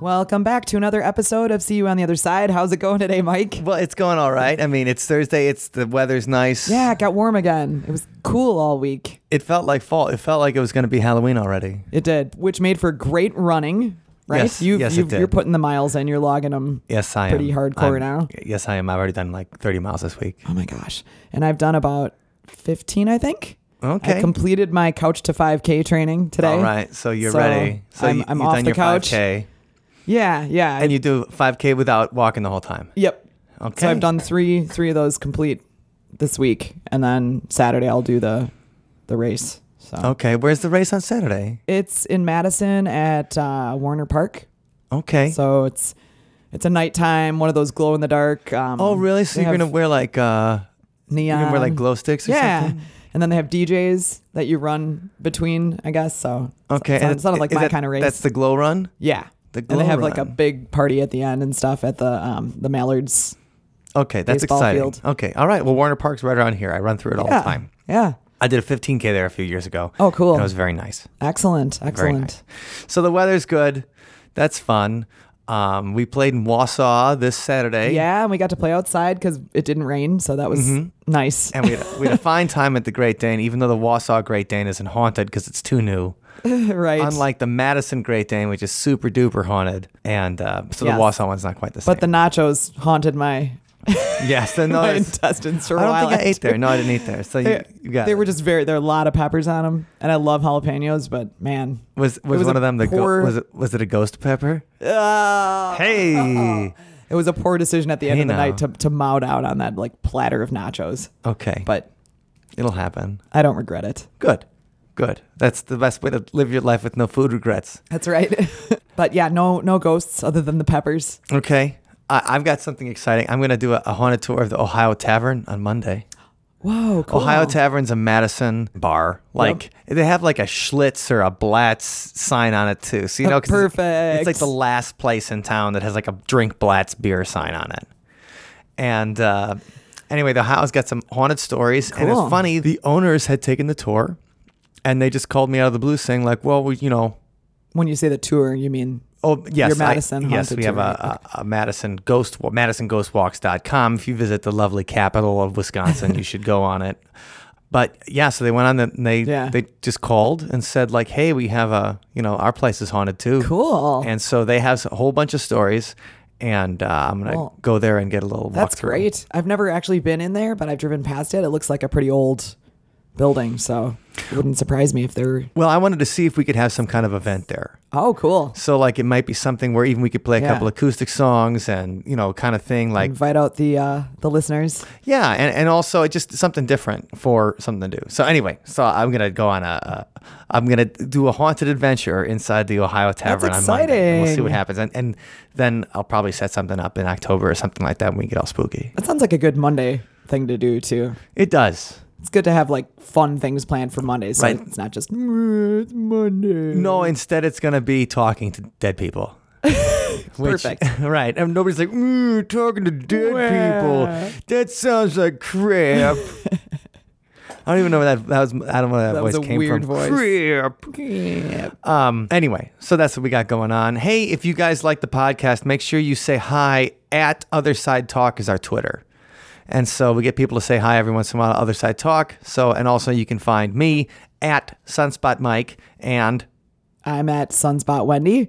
Welcome back to another episode of See You on the Other Side. How's it going today, Mike? Well, it's going all right. I mean, it's Thursday. It's the weather's nice. Yeah, it got warm again. It was cool all week. It felt like fall. It felt like it was going to be Halloween already. It did, which made for great running, right? Yes, you, yes, it did. You're putting the miles in. You're logging them. Yes, I am. Pretty hardcore I'm- now. Yes, I am. I've already done like 30 miles this week. Oh my gosh! And I've done about 15, I think. Okay. I completed my couch to 5K training today. All right. So you're ready. So I'm- you, I'm you've off done the your couch. 5K. Yeah, yeah. And you do 5K without walking the whole time. Yep. Okay. So I've done three three of those complete this week, and then Saturday I'll do the the race. So Okay. Where's the race on Saturday? it's in Madison at uh, Warner Park. Okay. So it's it's a nighttime, one of those glow in the dark. Um, oh, really? So you're going to wear like, uh, neon. you're to wear like glow sticks or yeah. something? And then they have DJs that you run between, I guess. So Okay. it sounded, and sounded like my that- kind of race. That's the glow run? yeah. The and they have like a run. big party at the end and stuff at the um the Mallards. Okay. That's baseball exciting. field. Okay. All right. Well, Warner Park's right around here. I run through it all yeah. the time. Yeah. I did a 15K there a few years ago. Oh, cool. And it was very nice. Excellent. Very Excellent. nice. So the weather's good. That's fun. Um, we played in Wausau this Saturday. Yeah, and we got to play outside because it didn't rain, so that was nice. Mm-hmm. And we had, we had a fine time at the Great Dane, even though the Wausau Great Dane isn't haunted because it's too new. right. Unlike the Madison Great Dane, which is super duper haunted. And uh, so Yes. the Wausau one's not quite the same. but the nachos haunted my, yes, the my noise. intestines for a I don't while. think I ate after. there. No, I didn't eat there. So you, They, you got they were just very. There are a lot of peppers on them, and I love jalapenos. But man, was was, was one a of them the go- poor- was it was it a ghost pepper? uh, Hey. it was a poor decision at the end Hey of the now. night to to mout out on that like platter of nachos. Okay, But it'll happen. I don't regret it. Good, good. That's the best way to live your life with no food regrets. That's right. but yeah, no no ghosts other than the peppers. Okay. I, I've got something exciting. I'm going to do a, a haunted tour of the Ohio Tavern on Monday. Whoa, cool. Ohio Tavern's a Madison bar. Like they have like a Schlitz or a Blatz sign on it too. So you know, know, 'cause it's- perfect. It's like the last place in town that has like a drink Blatz beer sign on it. And uh, anyway, the Ohio's got some haunted stories, and Cool. it's funny. The owners had taken the tour, and they just called me out of the blue, saying like, "Well, we, you know." When you say the tour, you mean Oh yes, Your I- Madison yes, we have a, a, a Madison Ghost MadisonGhostWalks.com. If you visit the lovely capital of Wisconsin, you should go on it. But yeah, so they went on the and they Yeah. they just called and said like, hey, we have a you know our place is haunted too. cool? And so they have a whole bunch of stories, and uh, I'm gonna Cool. go there and get a little. That's walkthrough. great. I've never actually been in there, but I've driven past it. It looks like a pretty old building, so it wouldn't surprise me if they're. Well, I wanted to see if we could have some kind of event there. Oh, cool. So like it might be something where even we could play a Yeah. couple acoustic songs and you know kind of thing like Invite out the uh, the listeners. Yeah, and, and also it just something different for something to do. So anyway, so I'm gonna go on a, I'm gonna do a haunted adventure inside the Ohio Tavern on Monday. and We'll see what happens, and and then I'll probably set something up in October or something like that when we get all spooky. That sounds like a good Monday thing to do too. It does. It's good to have like fun things planned for Mondays. So Right. It's not just "Mm, it's Monday. No, instead it's gonna be talking to dead people. Which- Perfect. right. And nobody's like, mm, talking to dead Wah. people. That sounds like crap. I don't even know where that, that was. I don't know where that, That voice came weird from. voice. Crap. Um. Anyway, so that's what we got going on. Hey, if you guys like the podcast, make sure you say hi at Other Side Talk is our Twitter. And so we get people to say hi every once in a while. Other Side Talk. So and also you can find me at Sunspot Mike and I'm at Sunspot Wendy.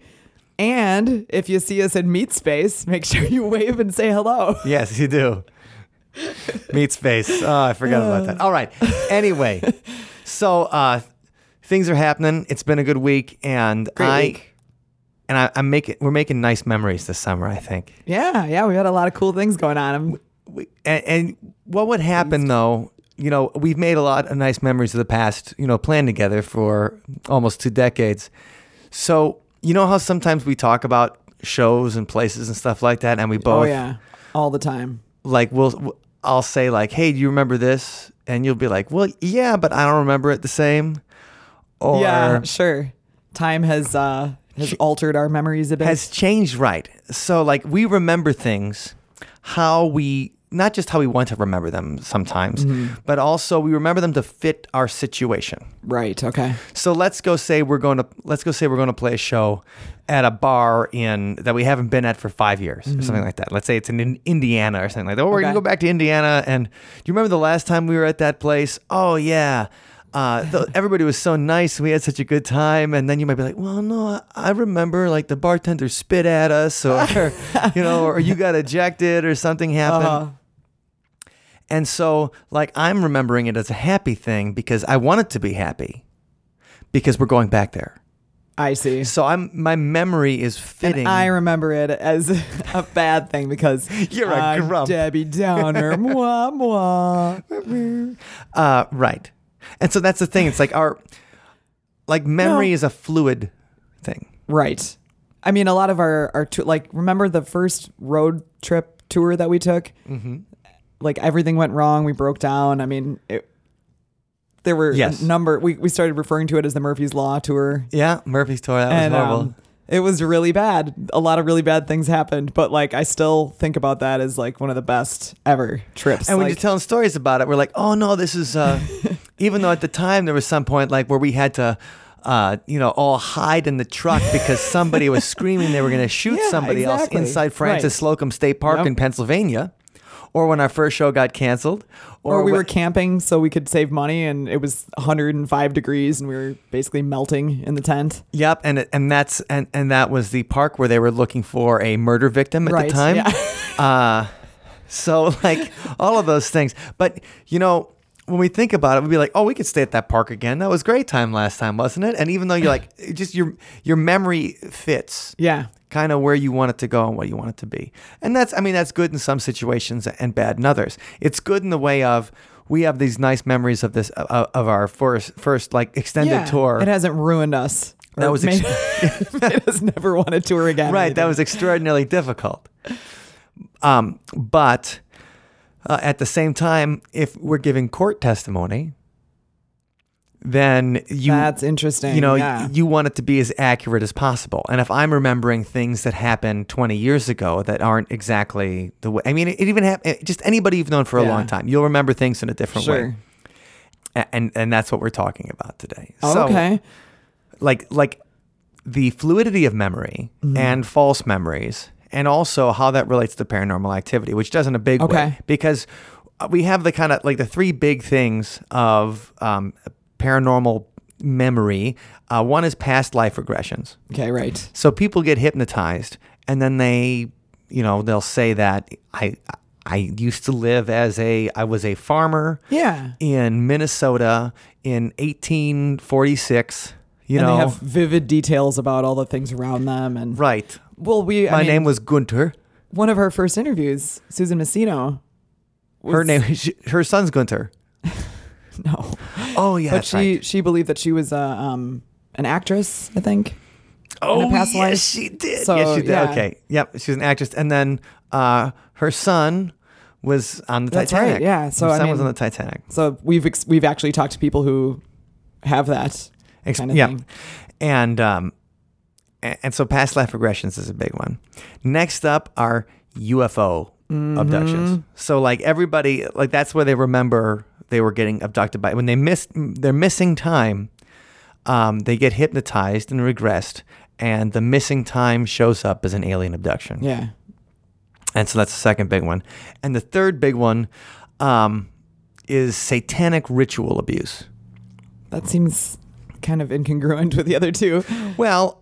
And if you see us in Meat Space, make sure you wave and say hello. Yes, you do. Meat space. Oh, I forgot about that. All right. Anyway, so uh, things are happening. It's been a good week, and Great I week. and I, I'm making we're making nice memories this summer. I think. Yeah, yeah, we had a lot of cool things going on. And, and what would happen though? You know, we've made a lot of nice memories of the past. You know, planned together for almost two decades. So you know how sometimes we talk about shows and places and stuff like that, and we both Oh yeah, all the time. like we'll I'll say like, "Hey, do you remember this?" And you'll be like, "Well, yeah, but I don't remember it the same." Or yeah, sure. Time has uh has altered our memories a bit. has changed right. So like we remember things how we not just how we want to remember them sometimes, Mm-hmm. but also we remember them to fit our situation. right. Okay. So let's go say we're going to let's go say we're going to play a show at a bar in that we haven't been at for five years or something like that. Let's say it's in In- Indiana or something like that. Oh, we're gonna Mm-hmm. Go back to Indiana, and do you remember the last time we were at that place? Oh yeah. Uh, the, everybody was so nice. We had such a good time, and then you might be like, "Well, no, I, I remember like the bartender spit at us, or you know, or you got ejected, or something happened." Uh, And so, like, I'm remembering it as a happy thing because I want it to be happy because we're going back there. I see. So I'm my memory is fitting. And I remember it as a bad thing because You're a I'm grump. Debbie Downer. mwah, mwah. uh, right. And so that's the thing. It's like our like memory No. is a fluid thing. Right. I mean, a lot of our our tou- like remember the first road trip tour that we took. Mm-hmm. Like everything went wrong. We broke down. I mean, it, there were Yes. a number. We we started referring to it as the Murphy's Law tour, Yeah, Murphy's tour. That was and horrible. um, it was really bad. A lot of really bad things happened, but like I still think about that as like one of the best ever trips. and when you're telling stories about it, we're like, oh no, this is. Uh, even though at the time there was some point like where we had to. Uh, you know, all hide in the truck because somebody was screaming they were going to shoot Yeah, somebody exactly. else inside Frances Right. Slocum State Park Yep. in Pennsylvania, or when our first show got canceled, or we wh- were camping so we could save money, and it was 105 degrees, and we were basically melting in the tent. Yep, and and that's and and that was the park where they were looking for a murder victim at Right, the time. yeah. uh, so like all of those things, but you know. When we think about it, we'd be like, "Oh, we could stay at that park again. That was great time last time, wasn't it?" And even though you're like, it just your your memory fits Yeah. kind of where you want it to go and what you want it to be. And that's, I mean, that's good in some situations and bad in others. It's good in the way of we have these nice memories of this of, of our first first like extended yeah. tour. It hasn't ruined us. That was made, made us never want to tour again. right that was extraordinarily difficult um, but uh, at the same time if we're giving court testimony then you That's interesting. you know yeah. you want it to be as accurate as possible and if i'm remembering things that happened 20 years ago that aren't exactly the way i mean it, even happened just anybody you've known for a Yeah. long time you'll remember things in a different way sure. A- and and that's what we're talking about today Oh, so okay. like like the fluidity of memory Mm-hmm. and false memories and also how that relates to paranormal activity which does in a big way Okay. because uh, we have the kind of like the three big things of um, paranormal memory uh, one is past life regressions Okay. Right. so people get hypnotized and then they you know they'll say that i i used to live as a i was a farmer Yeah. in minnesota in 1846 you and know they have vivid details about all the things around them. And right well, we. I my mean, name was gunter one of her first interviews. Susan Messino. her name she, her son's gunter No, oh yeah but she right. she believed that she was uh, um an actress. I think. oh a yes life. she did So, yes she did yeah. okay yep she's an actress and then uh her son was on the That's right, titanic yeah. So, her I son was on the titanic So we've ex- we've actually talked to people who have that Ex- kind of yeah. thing. And um, a- and so past life regressions is a big one. Next up are UFO Mm-hmm. abductions. So like everybody, like that's where they remember they were getting abducted by when they missed they're missing time. Um, they get hypnotized and regressed, and the missing time shows up as an alien abduction. Yeah. And so that's the second big one. And the third big one um, is satanic ritual abuse. That seems kind of incongruent with the other two. Well,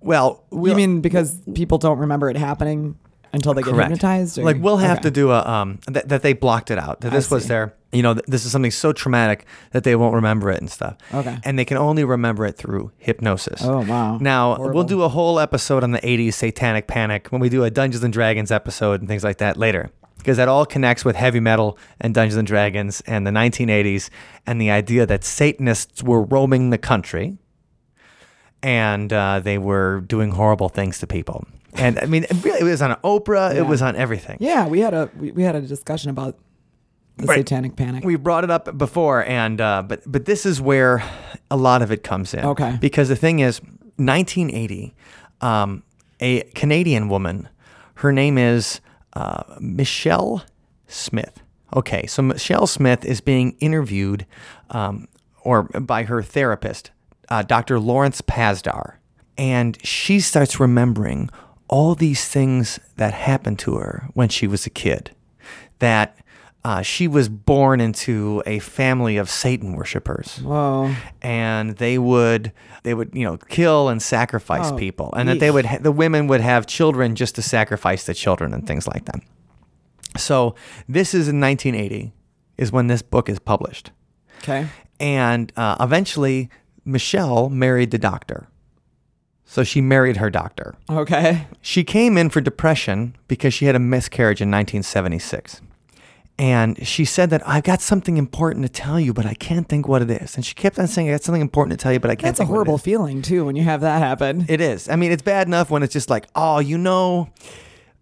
well, you we'll- mean because people don't remember it happening until they get Correct. hypnotized? or- Like we'll have Okay. to do a um that, that they blocked it out. That this was their you know th- this is something so traumatic that they won't remember it and stuff. Okay. And they can only remember it through hypnosis. Oh wow. Now Horrible. we'll do a whole episode on the '80s satanic panic when we do a Dungeons and Dragons episode and things like that later, because that all connects with heavy metal and Dungeons and Dragons and the 1980s and the idea that Satanists were roaming the country and uh, they were doing horrible things to people. And I mean, it really, it was on Oprah. Yeah. It was on everything. Yeah, we had a we, we had a discussion about the Right. satanic panic. We brought it up before, and uh, but but this is where a lot of it comes in. Okay. Because the thing is, 1980, um, a Canadian woman, her name is uh, Michelle Smith. Okay, so Michelle Smith is being interviewed, um, or by her therapist, uh, Dr. Lawrence Pazder. and she starts remembering all these things that happened to her when she was a kid. That uh, she was born into a family of Satan worshippers Whoa. and they would they would you know kill and sacrifice Oh, people and that they would ha- the women would have children just to sacrifice the children and things like that so this is in 1980 is when this book is published Okay. and uh, eventually michelle married the doctor so she married her doctor Okay. she came in for depression because she had a miscarriage in 1976. And she said that I've got something important to tell you, but I can't think what it is. And she kept on saying, I got something important to tell you, but I can't That's a think what it horrible is." feeling too when you have that happen. It is. I mean, it's bad enough when it's just like, oh, you know,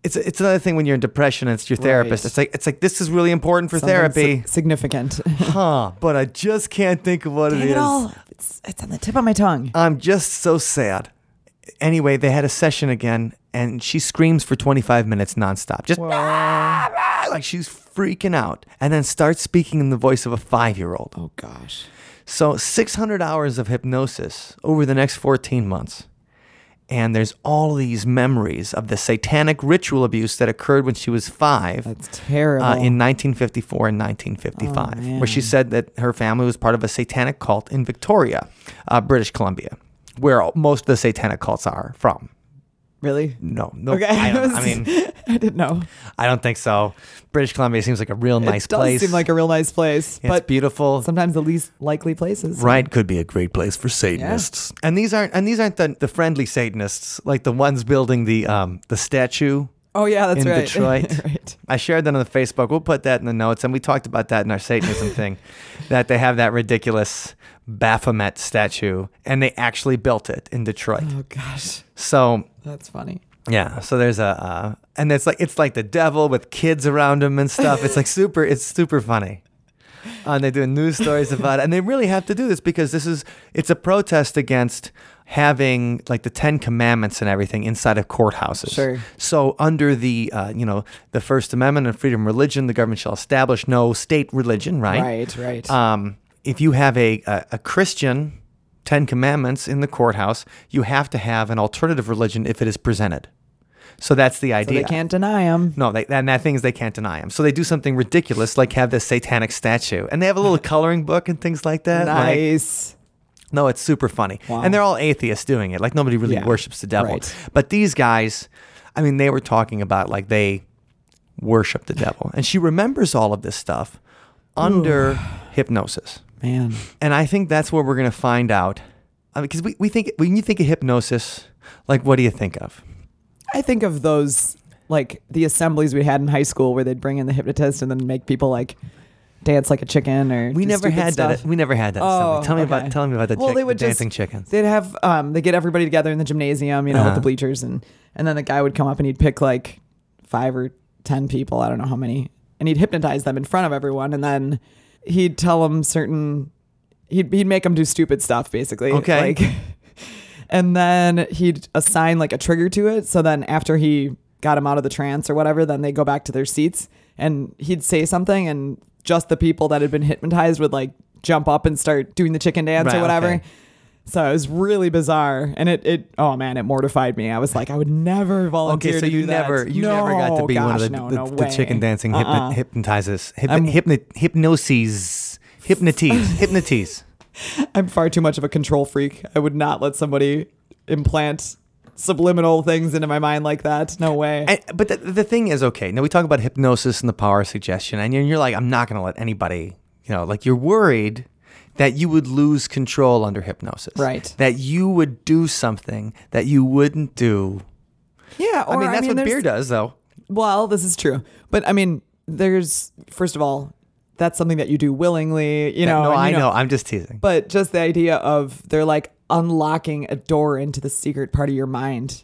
it's it's another thing when you're in depression and it's your therapist. Right. It's like it's like this is really important for Something therapy, si- significant. huh? But I just can't think of what Dang it it is. all. It's, it's on the tip of my tongue. I'm just so sad. Anyway, they had a session again, and she screams for 25 minutes nonstop, just "Ah, ah," like she's freaking out, and then starts speaking in the voice of a five-year-old. Oh gosh. So 600 hours of hypnosis over the next 14 months. And there's all these memories of the satanic ritual abuse that occurred when she was five That's terrible. uh, in 1954 and 1955, Oh, where she said that her family was part of a satanic cult in Victoria, uh, British Columbia, where most of the satanic cults are from. Really? No, no, Okay. I, don't, I mean, I didn't know. I don't think so. British Columbia seems like a real nice place. it does place. seem like a real nice place, it's but beautiful. sometimes the least likely places. Right, Could be a great place for Satanists. and these aren't and these aren't the, the friendly Satanists like the ones building the um the statue. Oh yeah, that's In right. Detroit. right. I shared that on the Facebook. We'll put that in the notes, and we talked about that in our Satanism thing, that they have that ridiculous Baphomet statue, and they actually built it in Detroit. Oh gosh, So that's funny. yeah, so there's a, uh, and it's like it's like the devil with kids around him and stuff. It's like super, it's super funny. Uh, and they're doing news stories about it, and they really have to do this because this is it's a protest against having like the Ten Commandments and everything inside of courthouses. Sure. So under the uh, you know the First Amendment and freedom of religion, the government shall establish no state religion. Right. Right, right. Um, if you have a, a, a Christian Ten Commandments in the courthouse, you have to have an alternative religion if it is presented. So that's the so idea. they can't deny them. No, they, and that thing is they can't deny them. So they do something ridiculous, like have this satanic statue, and they have a little coloring book and things like that. Like, Nice. No, it's super funny, Wow. and they're all atheists doing it. Like nobody really Yeah, worships the devil, right. but these guys, I mean, they were talking about like they worship the devil, and she remembers all of this stuff under hypnosis. Man. And I think that's where we're going to find out. I mean, because we, we think, when you think of hypnosis, like, what do you think of? I think of those like the assemblies we had in high school where they'd bring in the hypnotist and then make people like dance like a chicken or We never had stuff. that. We never had that. Oh, tell me okay. about. Tell me about the, Well, chick- they the would just- dancing chickens. They'd have um they get everybody together in the gymnasium, you know, with Uh-huh. the bleachers and and then the guy would come up and he'd pick like five or ten people, I don't know how many, and he'd hypnotize them in front of everyone and then he'd tell them certain he'd he'd make them do stupid stuff basically. Okay. Like and then he'd assign like a trigger to it. So then after he got him out of the trance or whatever, then they go back to their seats and he'd say something and just the people that had been hypnotized would like jump up and start doing the chicken dance Right, or whatever. okay. So it was really bizarre, and it, it oh man, it mortified me. I was like, I would never volunteer. Okay, so you never you No, never got to be one of the, no, the, no the chicken dancing Uh-uh. hypnotizes hypno- I'm- hypno- hypnoses hypnotize hypnotize. I'm far too much of a control freak. I would not let somebody implant subliminal things into my mind like that. No way. And, but the, the thing is, okay, now we talk about hypnosis and the power of suggestion, and you're, you're like, I'm not going to let anybody, you know, like you're worried that you would lose control under hypnosis. Right. That you would do something that you wouldn't do. yeah, or, I mean, that's what there's- beer does, though. Well, this is true, but I mean, there's first of all, that's something that you do willingly. You know, no, and, I you know. I'm just teasing. but just the idea of they're like unlocking a door into the secret part of your mind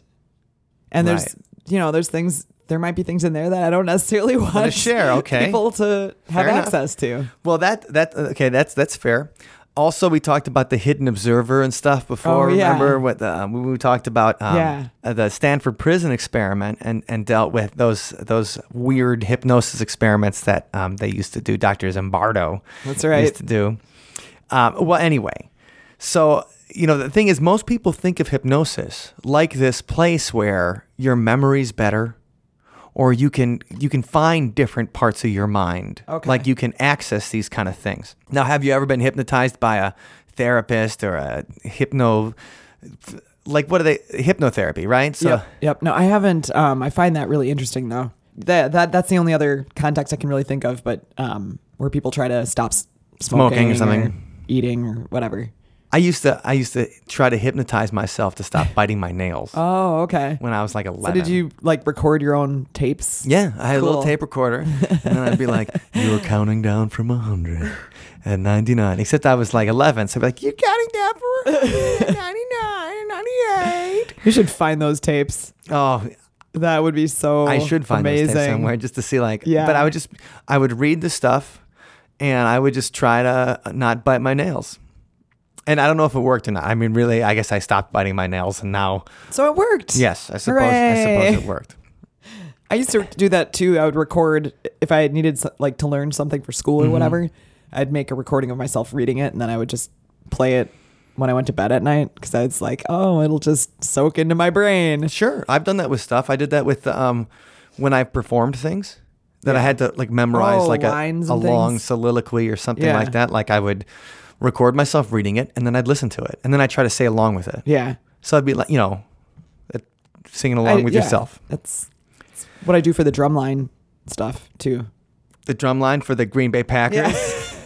And there's, Right. you know, there's things, there might be things in there that I don't necessarily want to share, okay. people to have Fair enough. access to. Well, that that okay, that's that's fair. Also, we talked about the hidden observer and stuff before. Oh, yeah. Remember what the, um, we talked about? Um, Yeah. uh, the Stanford prison experiment and and dealt with those those weird hypnosis experiments that um, they used to do. Dr. Zimbardo. That's right. Used to do. Um, well, anyway, so you know the thing is, most people think of hypnosis like this place where your memory's better, or you can you can find different parts of your mind. Okay. Like you can access these kind of things. Now, have you ever been hypnotized by a therapist or a hypno? Like what are they? Hypnotherapy, right? So yep. Yep. No, I haven't. Um, I find that really interesting though. That that that's the only other context I can really think of. But um, where people try to stop Smoking smoking, or something. eating or whatever. I used to I used to try to hypnotize myself to stop biting my nails Oh, okay. when I was like eleven. So did you like record your own tapes? Yeah, I had a little tape recorder, and then I'd be like, "You were counting down from hundred at ninety nine. Except I was like eleven, so I'd be like, "You're counting down from 99, 98. You should find those tapes. Oh, That would be so. I should find amazing. those tapes somewhere just to see like. Yeah. But I would just, I would read the stuff, and I would just try to not bite my nails. And I don't know if it worked or not. I mean, really, I guess I stopped biting my nails, and now, So it worked. yes, I suppose, I suppose it worked. I used to do that too. I would record if I needed like to learn something for school Mm-hmm. or whatever. I'd make a recording of myself reading it, and then I would just play it when I went to bed at night because I was like, oh, it'll just soak into my brain. Sure, I've done that with stuff. I did that with um, when I performed things that I had to like memorize Oh, like a, a long soliloquy or something Yeah. like that. Like I would record myself reading it and then I'd listen to it and then I'd try to say along with it. Yeah, So I'd be like, you know, uh, singing along I- with yeah, yourself. That's, that's what I do for the drumline stuff too. The drum line for the Green Bay Packers.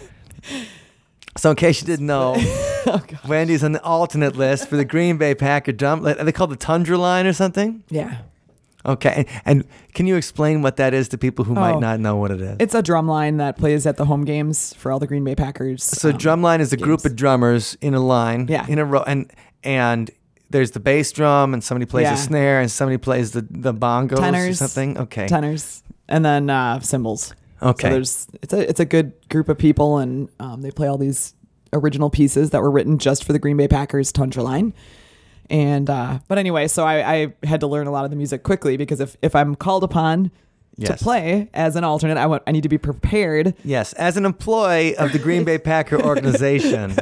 So in case you didn't know, oh. Wendy's on the alternate list for the Green Bay Packer drum. Are they called the Tundra line or something? Yeah. Okay, and, and can you explain what that is to people who might Oh. not know what it is? It's a drum line that plays at the home games for all the Green Bay Packers. So um, drumline is a group games. of drummers in a line, Yeah. in a row, and and there's the bass drum, and somebody plays Yeah. the snare, and somebody plays the the bongos or Tenors. something. Okay, tenors, and then uh, cymbals. okay, So there's it's a it's a good group of people, and um, they play all these original pieces that were written just for the Green Bay Packers Tundra line. And uh, but anyway, so I, I had to learn a lot of the music quickly because if if I'm called upon Yes. to play as an alternate, I want I need to be prepared. yes. As an employee of the Green Bay Packer organization,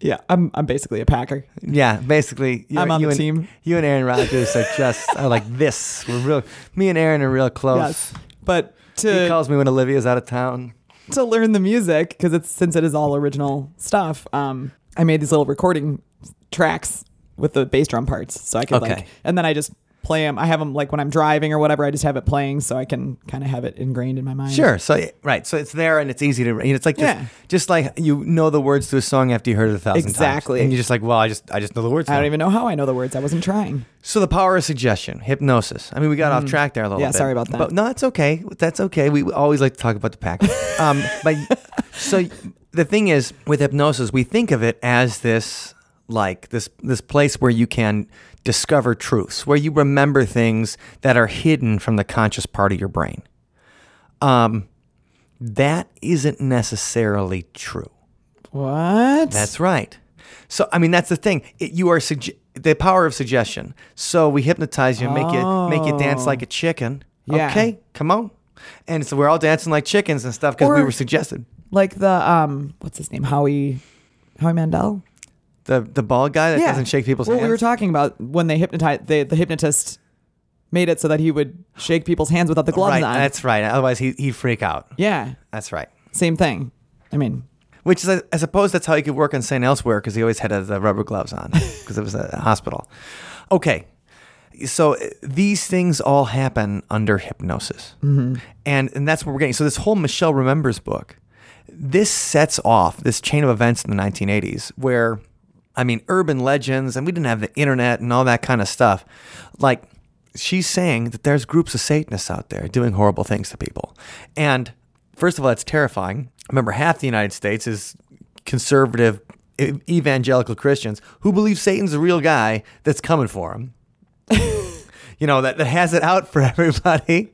Yeah, I'm I'm basically a Packer. yeah, basically, you I'm on you the and, team. You and Aaron Rodgers are just are like this. We're real. Me and Aaron are real close. Yes, but He calls me when Olivia's out of town. to learn the music because it's since it is all original stuff. Um, I made these little recording tracks with the bass drum parts, so I could Okay. like, and then I just play them. I have them like when I'm driving or whatever. I just have it playing, so I can kind of have it ingrained in my mind. Sure. So right. So it's there and it's easy to. You know, it's like just Yeah. just like you know the words to a song after you heard it a thousand times. Exactly. And you're just like, well, I just I just know the words. I now. don't even know how I know the words. I wasn't trying. So the power of suggestion, hypnosis. I mean, we got off track there a little Mm. Yeah, bit. sorry about that. But no, it's okay. That's okay. We always like to talk about the pack. um, but so the thing is, with hypnosis, we think of it as this like this this place where you can discover truths, where you remember things that are hidden from the conscious part of your brain. Um, that isn't necessarily true. What? That's right. So I mean, that's the thing. It, you are sugge- the power of suggestion. So we hypnotize you, and make you make you dance like a chicken. Oh. Yeah. Okay, come on. And so we're all dancing like chickens and stuff because we Or- were suggested. like the um, what's his name? Howie, Howie Mandel. The the bald guy that doesn't shake people's well, hands. we were talking about when they hypnotized. They, the hypnotist made it so that he would shake people's hands without the gloves right. on. That's right. Otherwise, he he'd freak out. yeah, That's right. same thing. I mean, Which is, I suppose, that's how he could work on St. Elsewhere because he always had uh, the rubber gloves on because it was a hospital. Okay, so uh, these things all happen under hypnosis, mm-hmm. and and that's what we're getting. So this whole Michelle Remembers book, this sets off this chain of events in the 1980s where, I mean, urban legends, and we didn't have the internet and all that kind of stuff, like. She's saying that there's groups of Satanists out there doing horrible things to people. And First of all, that's terrifying. Remember, half the United States is conservative evangelical Christians who believe Satan's a real guy that's coming for them. you know, that, that has it out for everybody.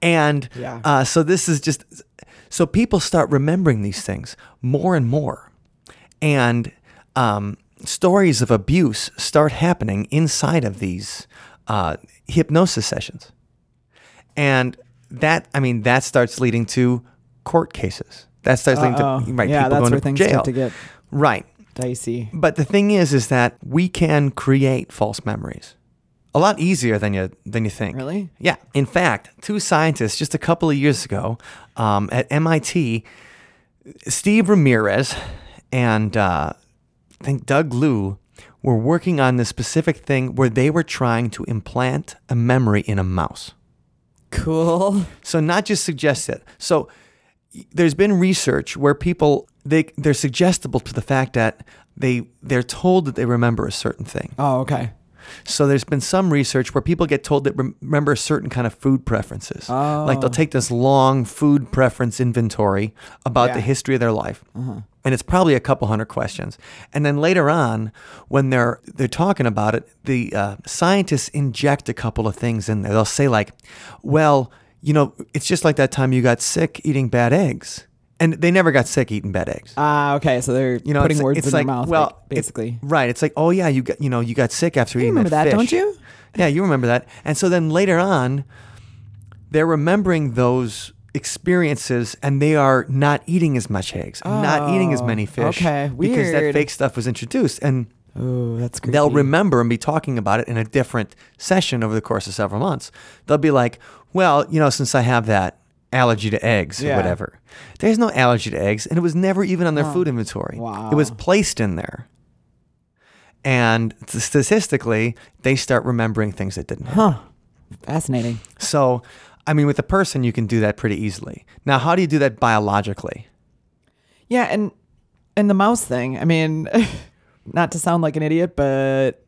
And Yeah. uh, so this is just so people start remembering these things more and more, and um, stories of abuse start happening inside of these uh, hypnosis sessions, and that I mean that starts leading to court cases. That starts leading Uh-oh. to right Yeah, people that's going where to things jail. start to get right. dicey. But the thing is, is that we can create false memories a lot easier than you than you think. Really? Yeah. In fact, two scientists just a couple of years ago um, at MIT, Steve Ramirez and uh, I think Doug Liu were working on this specific thing where they were trying to implant a memory in a mouse. Cool. So not just suggest it. So there's been research where people they they're suggestible to the fact that they they're told that they remember a certain thing. Oh, okay. So there's been some research where people get told that rem- remember certain kind of food preferences. Like they'll Oh. take this long food preference inventory about the Yeah. Uh-huh. history of their life. And it's probably a couple hundred questions. And then later on, when they're they're talking about it, the uh, scientists inject a couple of things in there. They'll say like, "Well, you know, it's just like that time you got sick eating bad eggs." And they never got sick eating bed eggs. Ah, okay. So they're You know, putting it's, words it's in like, their mouth, well, like, basically. right. It's like, oh yeah, you got, you know, you got sick after eating. You eating remember that, don't you? Yeah, you remember that. And so then later on, they're remembering those experiences and they are not eating as much eggs, not eating as many Oh, fish. okay, weird. Because that fake stuff was introduced. And Oh, that's creepy. they'll remember and be talking about it in a different session over the course of several months. They'll be like, well, you know, since I have that allergy to eggs or whatever, there's no allergy to eggs. And it was never even on their food inventory. Wow. It was placed in there. And statistically, they start remembering things that didn't happen. Huh. Fascinating. So, I mean, with a person, you can do that pretty easily. Now, how do you do that biologically? Yeah, and and the mouse thing. I mean, not to sound like an idiot, but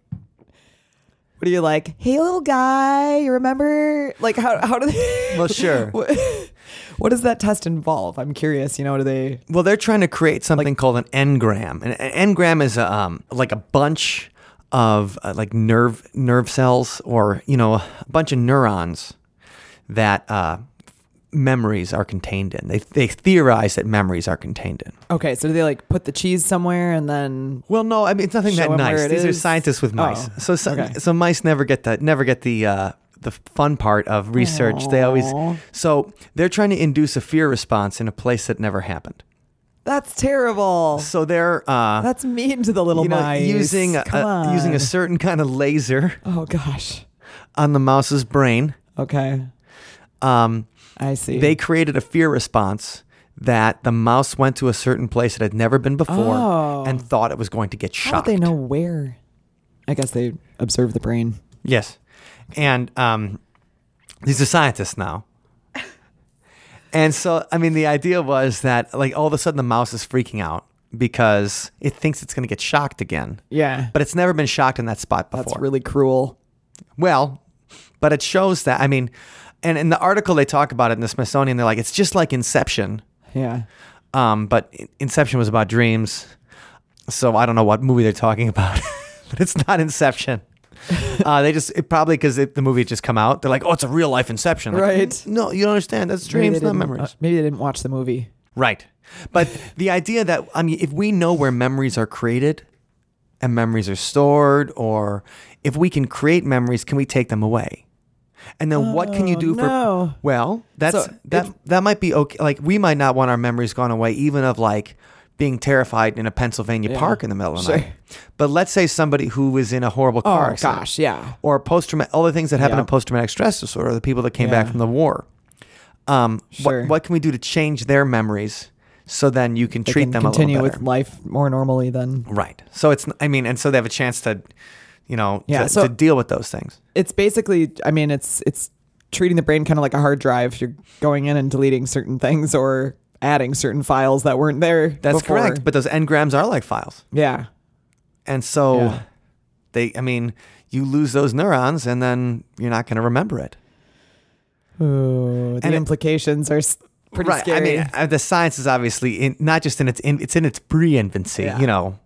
what are you like? Hey, little guy, you remember? Like, how how do they? Well, sure. what, what does that test involve? I'm curious. You know, do they? Well, they're trying to create something called an engram. An engram is a, um, like a bunch of uh, like nerve nerve cells, or you know, a bunch of neurons that uh, memories are contained in. They they theorize that memories are contained in. Okay, so do they like put the cheese somewhere and then? Well, no, I mean it's nothing that nice. These are scientists with mice, Oh, so so, okay. so mice never get the never get the uh, the fun part of research. They always so they're trying to induce a fear response in a place that never happened. That's terrible. So they're uh, That's mean to the little you know mice. using a, using a certain kind of laser Oh gosh. on the mouse's brain. Okay, Um, I see. they created a fear response that the mouse went to a certain place that had never been before Oh. and thought it was going to get shot. How would they know where? I guess they observe the brain. Yes. And um, these are scientists now. And so, I mean, the idea was that, like, all of a sudden the mouse is freaking out because it thinks it's going to get shocked again. Yeah, But it's never been shocked in that spot before. that's really cruel. well, but it shows that, I mean, and in the article they talk about it in the Smithsonian, they're like, it's just like Inception. Yeah. Um, but Inception was about dreams. So I don't know what movie they're talking about, but it's not Inception. uh, they just it, probably because the movie had just come out. They're like, oh, it's a real life Inception. Like, Right. No, you don't understand. That's dreams, not memories. uh, maybe they didn't watch the movie. right. But the idea that I mean, if we know where memories are created and memories are stored, or if we can create memories, can we take them away? And then what can you Oh, do for? no. Well, that's So that. if- that might be okay. Like we might not want our memories gone away, even of like being terrified in a Pennsylvania Yeah. park in the middle of the Sure. night. But let's say somebody who was in a horrible Oh car accident, gosh, yeah. or post traumatic, all the things that happen Yeah. in post traumatic stress disorder, the people that came back from the war. Um, Sure. what, what can we do to change their memories so then you can They treat can them continue a little better? with life more normally than right. So it's I mean, and so they have a chance to, you know, Yeah, to, so- to deal with those things. it's basically I mean it's it's treating the brain kind of like a hard drive. You're going in and deleting certain things or adding certain files that weren't there. That's before. correct. But those engrams are like files. yeah. And so Yeah. they, I mean, you lose those neurons and then you're not going to remember it. Ooh, the And it- implications are s- pretty right. scary. I mean, uh, the science is obviously in, not just in its in, it's in its pre-infancy, Yeah. you know,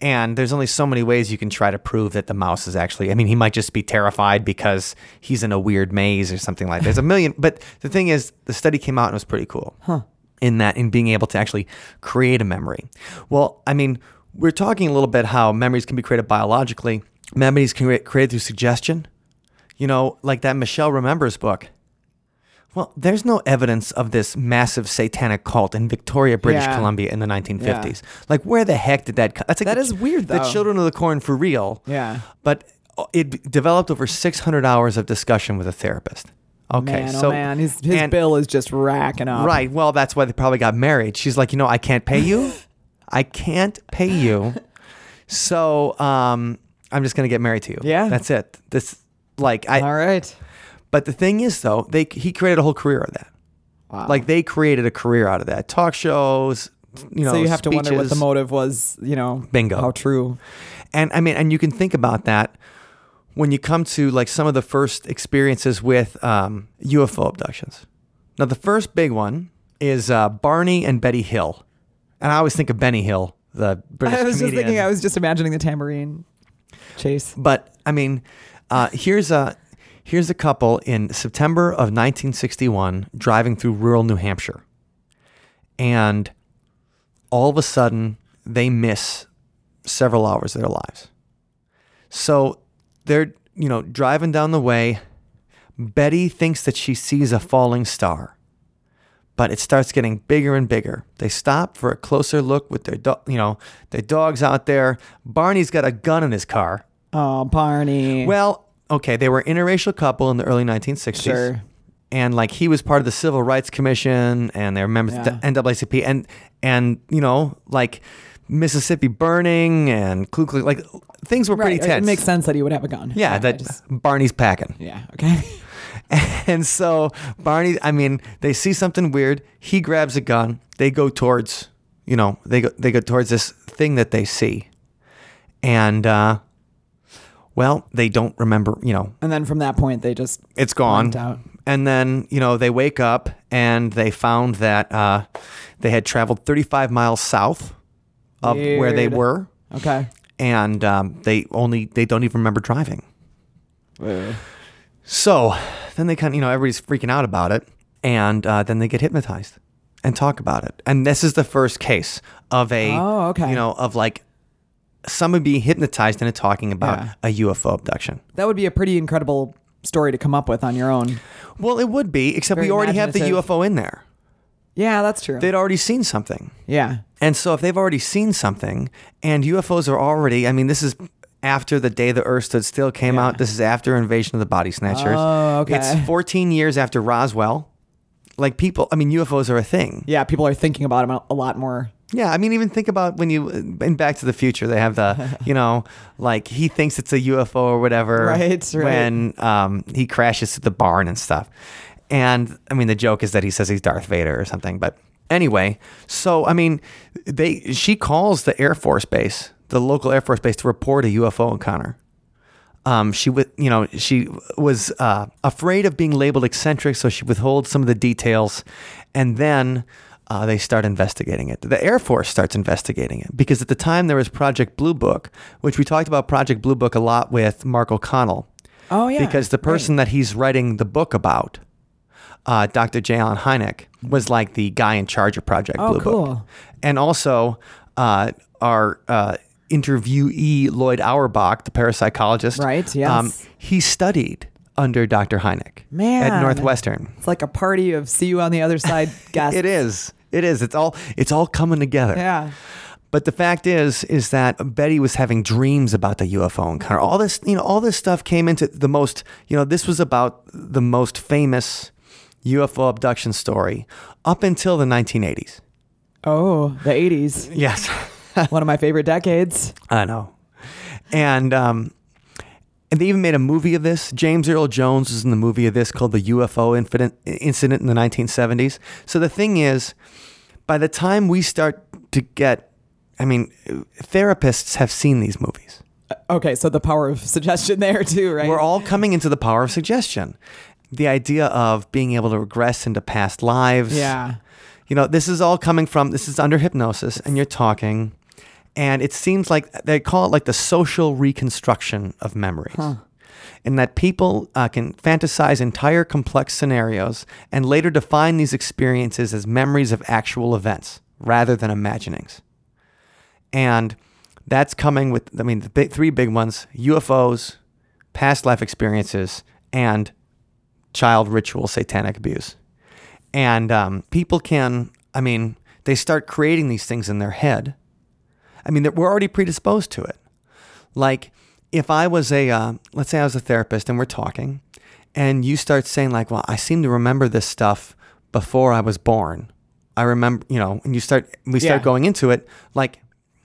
And there's only so many ways you can try to prove that the mouse is actually. I mean, he might just be terrified because he's in a weird maze or something like. That. There's a million, but the thing is, the study came out and it was pretty cool. Huh. In that, in being able to actually create a memory. Well, I mean, we're talking a little bit how memories can be created biologically. Memories can be created through suggestion. You know, like that Michelle Remembers book. Well, there's no evidence of this massive satanic cult in Victoria, British Yeah. Columbia in the 1950s. Like, where the heck did that come? That's like That the, is weird, The. Children of the Corn for real. Yeah. But it developed over 600 hours of discussion with a therapist. Okay, man, so oh man, his his and- bill is just racking up. Right. Well, that's why they probably got married. She's like, you know, I can't pay you. I can't pay you. So um, I'm just gonna get married to you. Yeah. That's it. This like I. All right. But the thing is, though, they he created a whole career out of that. Wow. Like they created a career out of that. Talk shows. You know, so you have to wonder what the motive was. You know, Bingo. How true. And I mean, and you can think about that when you come to like some of the first experiences with um, UFO abductions. Now, the first big one is uh, Barney and Betty Hill, and I always think of Benny Hill, the British I was just thinking. I was just imagining the tambourine chase. But I mean, uh, here's a here's a couple in September of 1961 driving through rural New Hampshire, and all of a sudden they miss several hours of their lives. So they're you know driving down the way. Betty thinks that she sees a falling star, but it starts getting bigger and bigger. They stop for a closer look with their dog, you know, their dogs out there. Barney's got a gun in his car. Oh, Barney. Well, okay, they were an interracial couple in the early 1960s. Sure. And like he was part of the Civil Rights Commission and they're members of the NAACP and and you know, like Mississippi burning and Ku Klux like things were pretty right. tense. It makes sense that he would have a gun. Yeah, I that just- Barney's packing. yeah. Okay. And so Barney, I mean, they see something weird. He grabs a gun. They go towards, you know, they go they go towards this thing that they see, and uh, well, they don't remember. You know, And then from that point, they just it's gone. Out. And then you know they wake up and they found that uh, they had traveled 35 miles south of where they were, okay. and um, they only they don't even remember driving. So then they kind of, you know, everybody's freaking out about it. And uh, then they get hypnotized and talk about it. And this is the first case of a, Oh, okay. you know, of like someone being hypnotized into talking about Yeah. a UFO abduction. That would be a pretty incredible story to come up with on your own. Well, it would be, except Very we already have the imaginative. UFO in there. Yeah, that's true. They'd already seen something. yeah. And so if they've already seen something and UFOs are already, I mean, this is after the day the Earth stood still came out. This is after Invasion of the Body Snatchers. Oh, okay. It's 14 years after Roswell. Like people, I mean, UFOs are a thing. Yeah, people are thinking about them a- a lot more. Yeah, I mean, even think about when you in Back to the Future, they have the, you know, like he thinks it's a UFO or whatever. Right, right. When um, he crashes to the barn and stuff. And I mean, the joke is that he says he's Darth Vader or something. But anyway, so I mean, they she calls the Air Force base, the local Air Force base, to report a UFO encounter. Um, she would, you know, she was uh, afraid of being labeled eccentric, so she withholds some of the details, and then uh, they start investigating it. The Air Force starts investigating it because at the time there was Project Blue Book, which we talked about Project Blue Book a lot with Mark O'Connell. Oh, yeah. because the person that he's writing the book about, uh, Dr. J. Allen Hynek, was like the guy in charge of Project Oh, Blue cool. Book, and also uh, our. Uh, interviewee Lloyd Auerbach, the parapsychologist, Right, yes. he studied under Dr. Hynek Man, at Northwestern. It's like a party of see you on the other side guests. It is. It is. It's all. It's all coming together. Yeah. But the fact is, is that Betty was having dreams about the UFO encounter. All this, you know, all this stuff came into the most, you know, this was about the most famous UFO abduction story up until the 1980s. Oh, the 80s. Yes, One of my favorite decades. I know. And um, and they even made a movie of this. James Earl Jones was in the movie of this called the UFO incident, incident in the 1970s. So the thing is, by the time we start to get, I mean, therapists have seen these movies. Okay, so the power of suggestion there too, right? We're all coming into the power of suggestion. The idea of being able to regress into past lives. Yeah. You know, this is all coming from, this is under hypnosis, and you're talking, And it seems like they call it like the social reconstruction of memories. In that people uh, can fantasize entire complex scenarios and later define these experiences as memories of actual events rather than imaginings. And that's coming with, I mean, the big, three big ones UFOs, past life experiences, and child ritual satanic abuse. And um, people can, I mean, they start creating these things in their head. I mean, we're already predisposed to it. Like, if I was a, uh, let's say I was a therapist and we're talking, and you start saying, like, well, I seem to remember this stuff before I was born. I remember, you know, and you start, we start Yeah. going into it, like,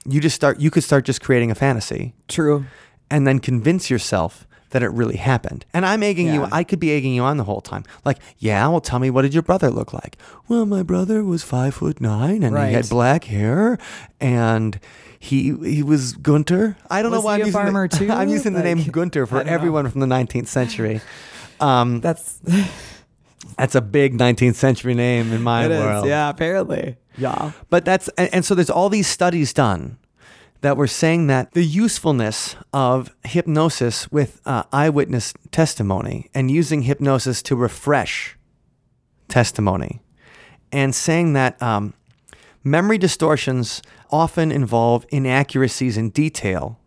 you just start, you could start just creating a fantasy True. and then convince yourself that it really happened. And I'm egging you, I could be egging you on the whole time. Like, yeah, well, tell me, what did your brother look like? Well, my brother was five foot nine and he had black hair and he he was Gunter. I don't know why I'm a using farmer the, too? I'm using the name Gunter for know. everyone from the 19th century. Um, That's that's a big 19th century name in my it is. world. Yeah, apparently. Yeah. But that's and, and so there's all these studies done that were saying that the usefulness of hypnosis with uh, eyewitness testimony and using hypnosis to refresh testimony, and saying that um, memory distortions often involve inaccuracies in detail.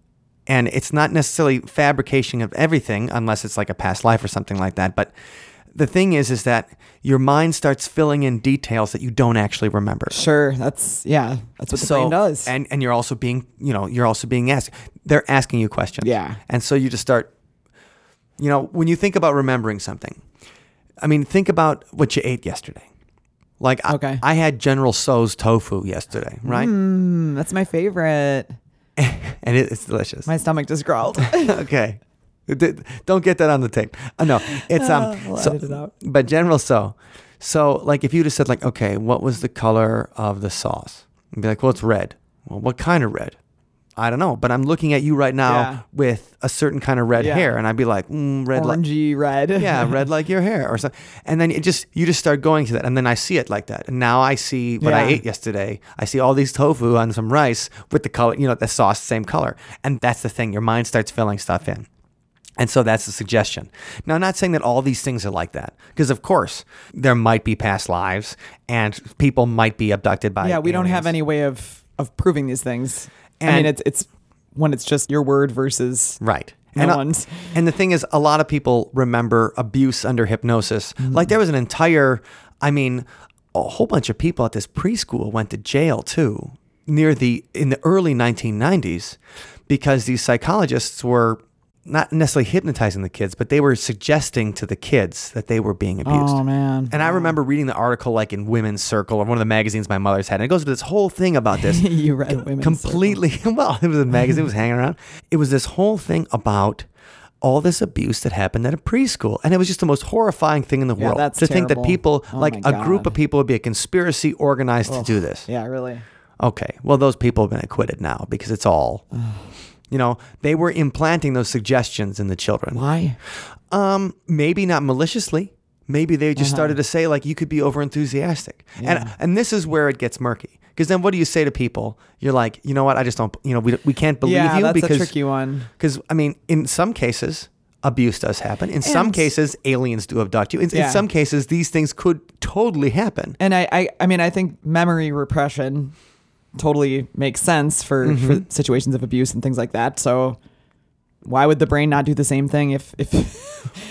And it's not necessarily fabrication of everything, unless it's like a past life or something like that. But the thing is, is that your mind starts filling in details that you don't actually remember. Sure. That's yeah. That's what the brain does. And and you're also being, you know, you're also being asked. They're asking you questions. Yeah. And so you just start you know, when you think about remembering something, I mean, think about what you ate yesterday. Like I, Okay. I had General Tso's tofu yesterday, right? Mm, that's my favorite. And it, it's delicious. My stomach just growled. okay. Don't get that on the tape. Uh, no, it's um. We'll so- it. But General Tso, so like if you just said like, okay, what was the color of the sauce? And be like, well, it's red. Well, what kind of red? I don't know, but I'm looking at you right now Yeah. with a certain kind of red Yeah. hair, and I'd be like, mm, red, like Orangey red. yeah, red like your hair, or something. And then it just you just start going to that, and then I see it like that, and now I see what I ate yesterday. I see all these tofu on some rice with the color, you know, the sauce same color, and that's the thing. Your mind starts filling stuff in. And so that's the suggestion. Now, I'm not saying that all these things are like that, because of course there might be past lives, and people might be abducted by. Yeah, we don't have any way of of proving these things. I mean, it's it's when it's just your word versus Right. no and, uh, one's. and the thing is, a lot of people remember abuse under hypnosis. Mm-hmm. Like there was an entire, I mean, a whole bunch of people at this preschool went to jail too, near the in the early 1990s, because these psychologists were not necessarily hypnotizing the kids, but they were suggesting to the kids that they were being abused. Oh man. And I remember reading the article like in Women's Circle or one of the magazines my mother's had. And it goes into this whole thing about this. you read women's completely well, it was a magazine, it was hanging around. It was this whole thing about all this abuse that happened at a preschool. And it was just the most horrifying thing in the Yeah, world. that's to think that people, Oh like a group of people would be a conspiracy organized to do this. Yeah, really. Okay. Well, those people have been acquitted now because it's all, you know, they were implanting those suggestions in the children. Why? Um, maybe not maliciously. Maybe they just started to say like you could be over enthusiastic, and Uh-huh. Yeah. and this is where it gets murky. Because then, what do you say to people? You're like, you know what? I just don't. You know, we we can't believe yeah, you that's because a tricky one. because I mean, in some cases, abuse does happen. In some cases, aliens do abduct you. In, in some cases, these things could totally happen. And I, I, I mean, I think memory repression totally makes sense for, Mm-hmm. for situations of abuse and things like that. So why would the brain not do the same thing if if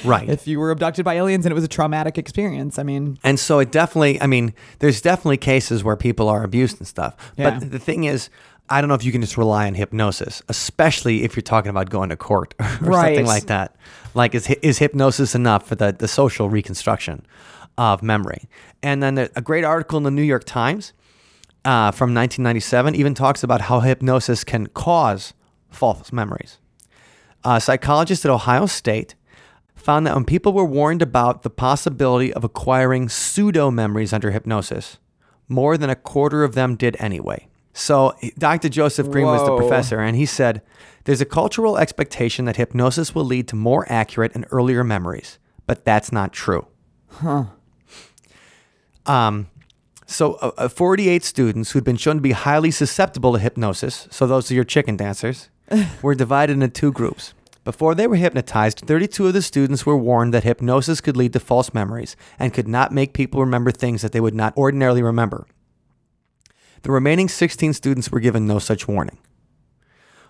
Right. if you were abducted by aliens and it was a traumatic experience? I mean, And so it definitely, I mean, there's definitely cases where people are abused and stuff. Yeah. But the thing is, I don't know if you can just rely on hypnosis, especially if you're talking about going to court or something like that. Like, is, is hypnosis enough for the, the social reconstruction of memory? And then a great article in the New York Times uh, from 1997 even talks about how hypnosis can cause false memories. A psychologist at Ohio State found that when people were warned about the possibility of acquiring pseudo memories under hypnosis, more than a quarter of them did anyway. So, Dr. Joseph Green was the professor, and he said there's a cultural expectation that hypnosis will lead to more accurate and earlier memories, but that's not true. Huh. Um, So, uh, uh, 48 students who'd been shown to be highly susceptible to hypnosis, so those are your chicken dancers, were divided into two groups. Before they were hypnotized, 32 of the students were warned that hypnosis could lead to false memories and could not make people remember things that they would not ordinarily remember. The remaining 16 students were given no such warning.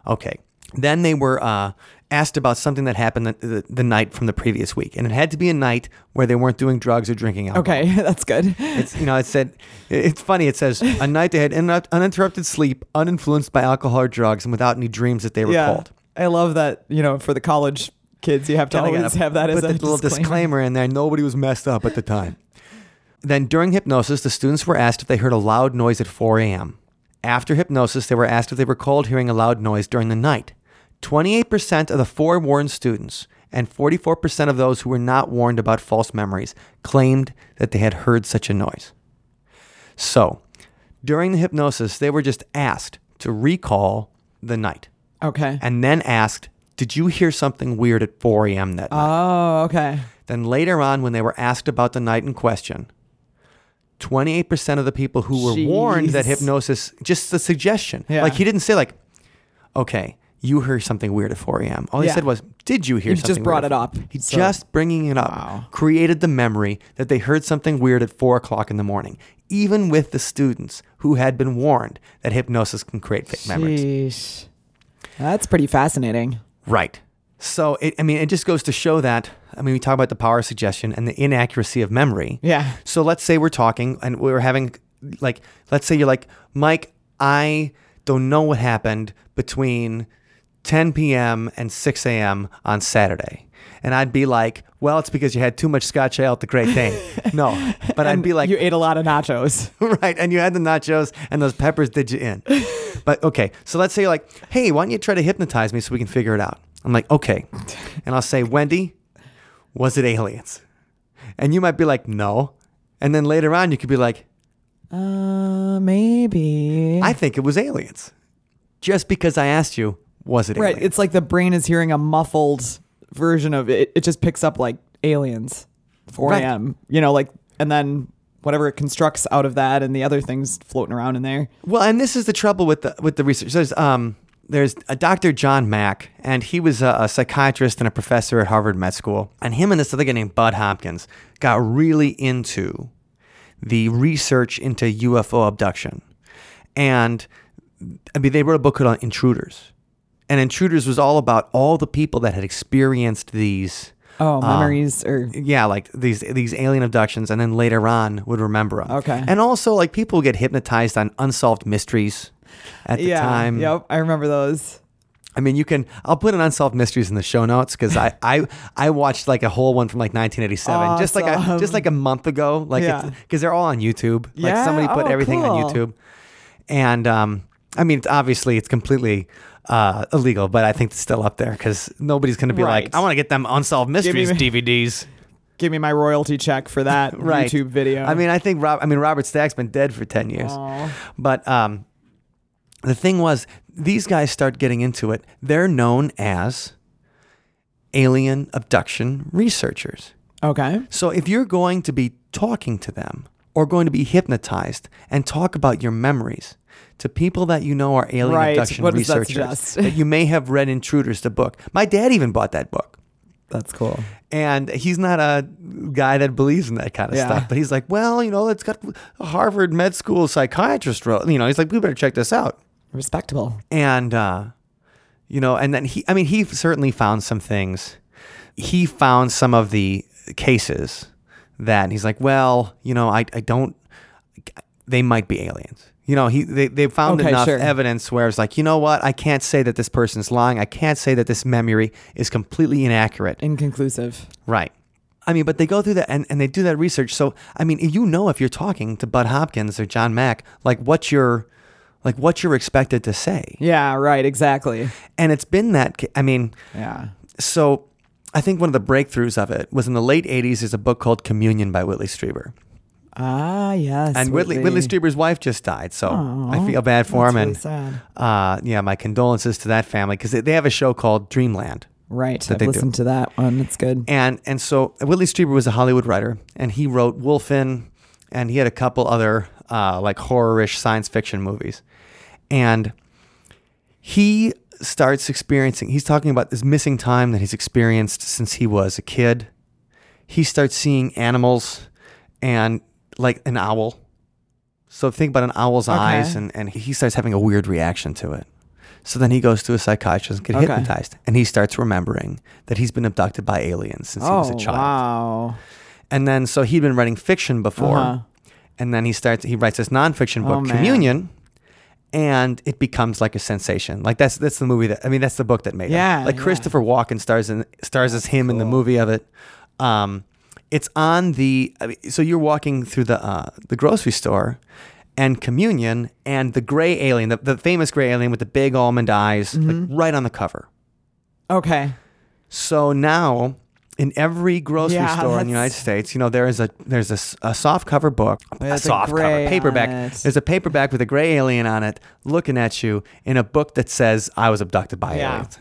Okay. Then they were uh, asked about something that happened the, the, the night from the previous week, and it had to be a night where they weren't doing drugs or drinking alcohol. Okay, that's good. It's you know it said it's funny. It says a night they had uninterrupt- uninterrupted sleep, uninfluenced by alcohol or drugs, and without any dreams that they yeah, recalled. I love that. You know, for the college kids, you have to Kinda always have that as a little disclaimer. disclaimer in there. Nobody was messed up at the time. then during hypnosis, the students were asked if they heard a loud noise at 4 a.m. After hypnosis, they were asked if they recalled hearing a loud noise during the night. 28% of the four warned students and 44% of those who were not warned about false memories claimed that they had heard such a noise. So, during the hypnosis, they were just asked to recall the night Okay. and then asked, Did you hear something weird at 4 a.m. that night? Oh, okay. Then later on, when they were asked about the night in question, 28% of the people who were warned that hypnosis, just the suggestion, Yeah. like he didn't say like, okay, you heard something weird at 4 a.m. All he Yeah. said was, did you hear something? He just something brought weird it up, He so- just bringing it up Wow. created the memory that they heard something weird at 4 o'clock in the morning, even with the students who had been warned that hypnosis can create fake memories. Sheesh. That's pretty fascinating. Right. So, it, I mean, it just goes to show that, I mean, we talk about the power of suggestion and the inaccuracy of memory. Yeah. So let's say we're talking and we were having, like, let's say you're like, Mike, I don't know what happened between 10 p.m. and 6 a.m. on Saturday. And I'd be like, well, it's because you had too much scotch ale at the Great Dane. No, but I'd be like, you ate a lot of nachos. right. And you had the nachos and those peppers did you in. But okay, so let's say you're like, hey, why don't you try to hypnotize me so we can figure it out? I'm like, okay. And I'll say, Wendy, was it aliens? And you might be like, no. And then later on, you could be like, Uh, maybe. I think it was aliens. Just because I asked you, was it right. It's like the brain is hearing a muffled version of it. It just picks up like aliens. 4 Right. a.m. You know, like, and then whatever it constructs out of that and the other things floating around in there. Well, and this is the trouble with the with the research. There's um there's a Dr. John Mack, and he was a, a psychiatrist and a professor at Harvard Med School. And him and this other guy named Bud Hopkins got really into the research into UFO abduction. And I mean, they wrote a book called Intruders. And Intruders was all about all the people that had experienced these Oh, Uh, memories or yeah, like these these alien abductions, and then later on would remember them. Okay. and also like people get hypnotized on unsolved mysteries at the yeah. time. Yep. I remember those. I mean, you can. I'll put an unsolved mysteries in the show notes because I, I I watched like a whole one from like 1987, just like a just like a month ago, like Yeah. because they're all on YouTube. Like Yeah? somebody put Oh, everything on. YouTube, and um, I mean, it's obviously it's completely uh, illegal, but I think it's still up there because nobody's going to be Right. like, I want to get them unsolved mysteries DVDs. Give me my royalty check for that right. YouTube video. I mean, I think Rob. I mean, Robert Stack's been dead for ten years. Aw. But um, the thing was, these guys start getting into it. They're known as alien abduction researchers. okay. So if you're going to be talking to them or going to be hypnotized and talk about your memories to people that you know are alien Right. abduction What does that researchers that you may have read Intruders, the book. My dad even bought that book. That's cool. And he's not a guy that believes in that kind of Yeah. stuff. But he's like, well, you know, it's got a Harvard med school psychiatrist wrote. You know, he's like, we better check this out. Respectable. And, uh, you know, and then he, I mean, he certainly found some things. He found some of the cases that he's like, well, you know, I, I don't, they might be aliens. You know, he they, they found Okay, enough sure. evidence where it's like, you know what, I can't say that this person's lying. I can't say that this memory is completely inaccurate. Inconclusive. Right. I mean, but they go through that and, and they do that research. So, I mean, you know, if you're talking to Bud Hopkins or John Mack, like what you're, like what you're expected to say. Yeah, right, exactly. And it's been that, I mean, Yeah. so I think one of the breakthroughs of it was in the late 80s, there's a book called Communion by Whitley Strieber. Ah, yes. And Whitley, Whitley Strieber's wife just died. So I feel bad for him. really and sad. uh, yeah, my condolences to that family because they, they have a show called Dreamland. Right. that I've they do. to that one. It's good. And and so Whitley Strieber was a Hollywood writer, and he wrote Wolfen, and he had a couple other uh, like horror-ish science fiction movies, and he starts experiencing. He's talking about this missing time that he's experienced since he was a kid. He starts seeing animals and like an owl. So think about an owl's eyes, and, and he starts having a weird reaction to it. So then he goes to a psychiatrist and get Okay. hypnotized, and he starts remembering that he's been abducted by aliens since he was a Oh, child. wow. And then so he'd been writing fiction before, Uh-huh. and then he starts he writes this nonfiction book, Oh. Communion, and it becomes like a sensation. Like that's that's the movie that I mean that's the book that made it. Yeah, him. Like yeah. Christopher Walken stars in stars as him in the movie of it. Um, it's on the I mean, so you're walking through the uh, the grocery store. And communion and the gray alien, the, the famous gray alien with the big almond eyes, Mm-hmm. right on the cover. Okay. So now, in every grocery Yeah, store in the United States, you know there is a there's a, a soft cover book, a With a soft cover paperback. There's a paperback with a gray alien on it, looking at you in a book that says "I was abducted by Yeah. aliens."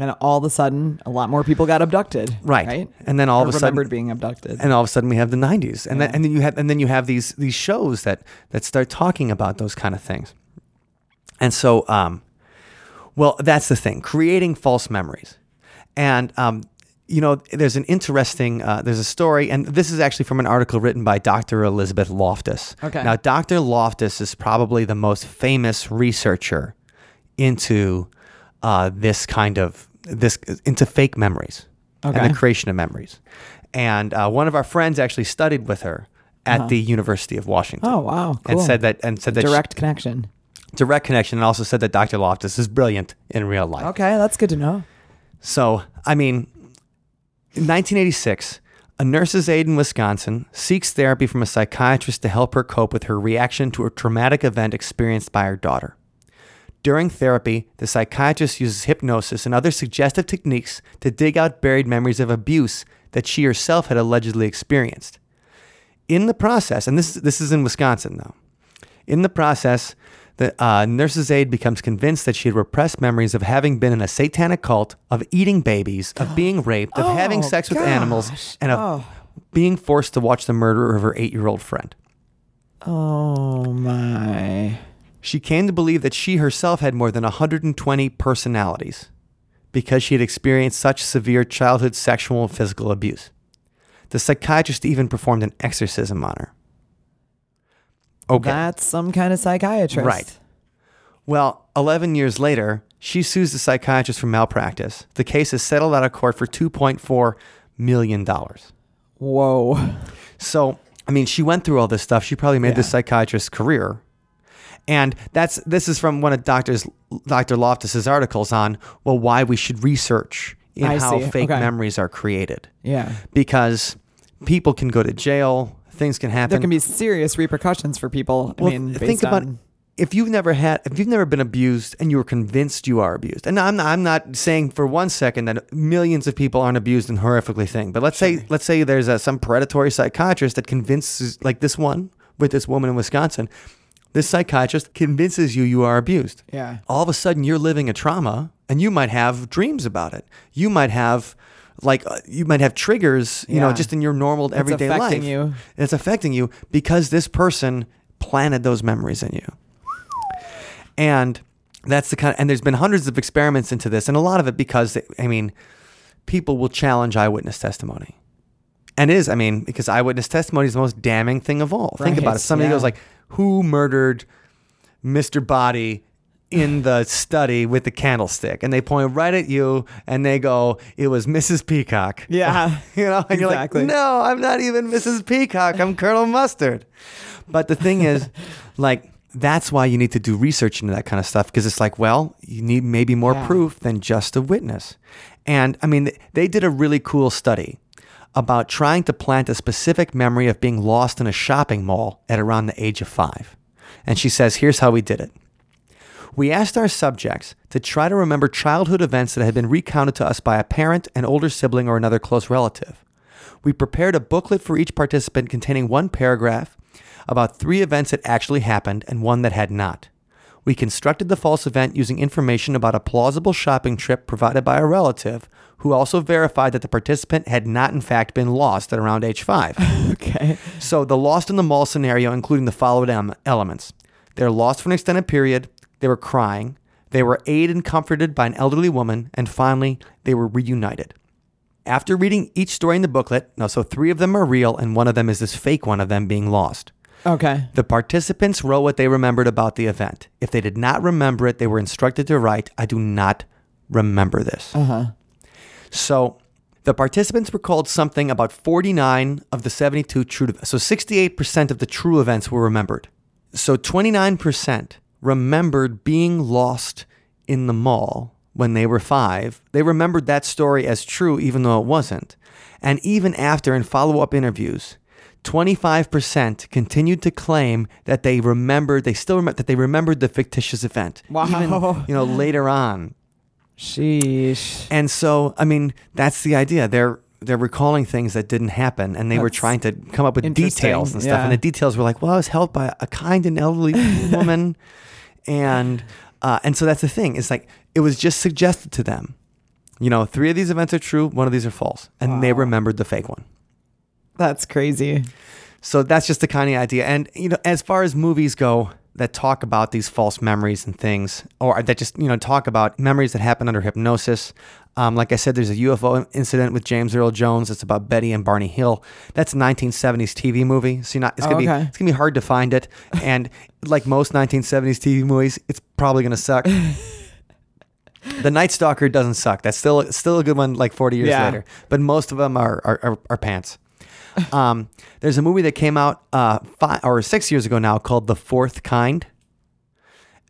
And all of a sudden, a lot more people got abducted. Right. Right. And then all of a sudden- remembered being abducted. And all of a sudden, we have the '90s, and then and then you have and then you have these these shows that that start talking about those kind of things. And so, um, well, that's the thing: creating false memories. And um, you know, there's an interesting uh, there's a story, and this is actually from an article written by Dr. Elizabeth Loftus. Okay. Now, Dr. Loftus is probably the most famous researcher into uh, this kind of this into fake memories Okay. and the creation of memories. And uh, one of our friends actually studied with her at the University of Washington. Uh-huh. oh wow. Cool. And said that and said that she- direct connection. direct connection, and also said that Dr. Loftus is brilliant in real life. Okay, that's good to know. So, I mean, in 1986, a nurse's aide in Wisconsin seeks therapy from a psychiatrist to help her cope with her reaction to a traumatic event experienced by her daughter. During therapy, the psychiatrist uses hypnosis and other suggestive techniques to dig out buried memories of abuse that she herself had allegedly experienced. In the process, and this, this is in Wisconsin though, in the process, the uh, nurse's aide becomes convinced that she had repressed memories of having been in a satanic cult, of eating babies, of being raped, of having Oh, sex with animals, and of Oh. being forced to watch the murder of her eight year old friend. Oh my. She came to believe that she herself had more than 120 personalities because she had experienced such severe childhood sexual and physical abuse. The psychiatrist even performed an exorcism on her. Okay. That's some kind of psychiatrist. Right. Well, 11 years later, she sues the psychiatrist for malpractice. The case is settled out of court for $2.4 million. Whoa. So, I mean, she went through all this stuff. She probably made this Yeah. psychiatrist's career. And that's this is from one of Doctor's Dr. Loftus's articles on well why we should research in I how see. fake Okay. memories are created Yeah. because people can go to jail, things can happen. There can be serious repercussions for people. I Well, mean, based think about on- if you've never had, if you've never been abused and you were convinced you are abused, and I'm not, I'm not saying for one second that millions of people aren't abused and horrifically thing, but let's say, let's say there's a, some predatory psychiatrist that convinces, like this one with this woman in Wisconsin, this psychiatrist convinces you you are abused. Yeah. All of a sudden, you're living a trauma, and you might have dreams about it. You might have. Like uh, you might have triggers, you know, Yeah. just in your normal everyday affecting life. you. And it's affecting you because this person planted those memories in you. And that's the kind and there's been hundreds of experiments into this and a lot of it because I mean people will challenge eyewitness testimony. And it is, I mean, because eyewitness testimony is the most damning thing of all. Think about it. Somebody yeah. goes like, "Who murdered Mr. Boddy in the study with the candlestick?" And they point right at you and they go, "It was Mrs. Peacock." Yeah. you know, and Exactly. you're like, "No, I'm not even Mrs. Peacock. I'm Colonel Mustard." But the thing is, like, that's why you need to do research into that kind of stuff because it's like, well, you need maybe more Yeah. proof than just a witness. And I mean, they did a really cool study about trying to plant a specific memory of being lost in a shopping mall at around the age of five. And she says, here's how we did it. We asked our subjects to try to remember childhood events that had been recounted to us by a parent, an older sibling, or another close relative. We prepared a booklet for each participant containing one paragraph about three events that actually happened and one that had not. We constructed the false event using information about a plausible shopping trip provided by a relative who also verified that the participant had not, in fact, been lost at around age five. Okay. so, the lost in the mall scenario, including the following em- elements they're lost for an extended period, they were crying, they were aided and comforted by an elderly woman, and finally, they were reunited. After reading each story in the booklet, now, so three of them are real, and one of them is this fake one of them being lost. Okay. The participants wrote what they remembered about the event. If they did not remember it, they were instructed to write, I do not remember this. Uh huh. So the participants recalled something about 49 of the 72 true events. So 68% of the true events were remembered. So 29% remembered being lost in the mall when they were five. They remembered that story as true, even though it wasn't. And even after in follow up interviews, 25% continued to claim that they remembered, they still remember that they remembered the fictitious event. Wow. Even, you know, later on. Sheesh. And so, I mean, that's the idea. They're they're recalling things that didn't happen, and they were trying to come up with details and stuff. yeah. And the details were like, "Well, I was helped by a kind and elderly woman," and uh, and so that's the thing. It's like it was just suggested to them. You know, three of these events are true, one of these are false, and they remembered the fake one. That's crazy. So that's just the kind of idea. And you know, as far as movies go that talk about these false memories and things, or that just you know talk about memories that happen under hypnosis. Um, like I said, there's a UFO incident with James Earl Jones. It's about Betty and Barney Hill. That's a 1970s TV movie. So you're not, it's gonna Oh, be it's gonna be hard to find it. And like most 1970s TV movies, it's probably gonna suck. The Night Stalker doesn't suck. That's still still a good one. Like 40 years Yeah. later, but most of them are are, are, are pants. Um, there's a movie that came out uh, five or six years ago now called The Fourth Kind,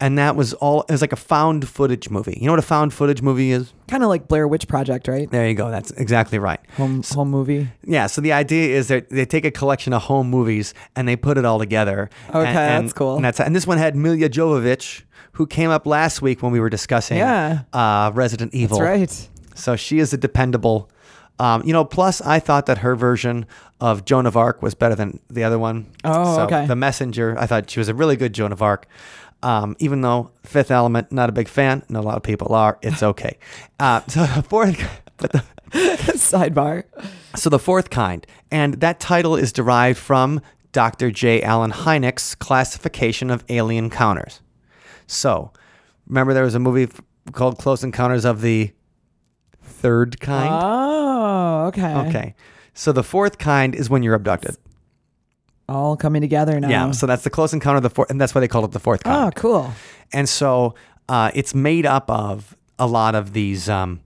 and that was all. It was like a found footage movie. You know what a found footage movie is? Kind of like Blair Witch Project, right? There you go. That's exactly right. Home home movie. Yeah. So the idea is that they take a collection of home movies and they put it all together. Okay, and, and- that's cool. And that's and this one had Milla Jovovich, who came up last week when we were discussing Yeah. uh, Resident Evil. That's right. So she is a dependable. Um, you know, plus I thought that her version of Joan of Arc was better than the other one. Oh, so okay. The Messenger, I thought she was a really good Joan of Arc. Um, even though Fifth Element, not a big fan, and a lot of people are, it's okay. Uh, so the fourth, but the, Sidebar. so the fourth kind, and that title is derived from Dr. J. Allen Hynek's classification of alien encounters. So, remember there was a movie called Close Encounters of the Third Kind. Oh, okay. Okay. So the fourth kind is when you're abducted. All coming together now. Yeah. So that's the close encounter of the fourth, and that's why they call it the fourth kind. oh, cool. And so uh, it's made up of a lot of these um,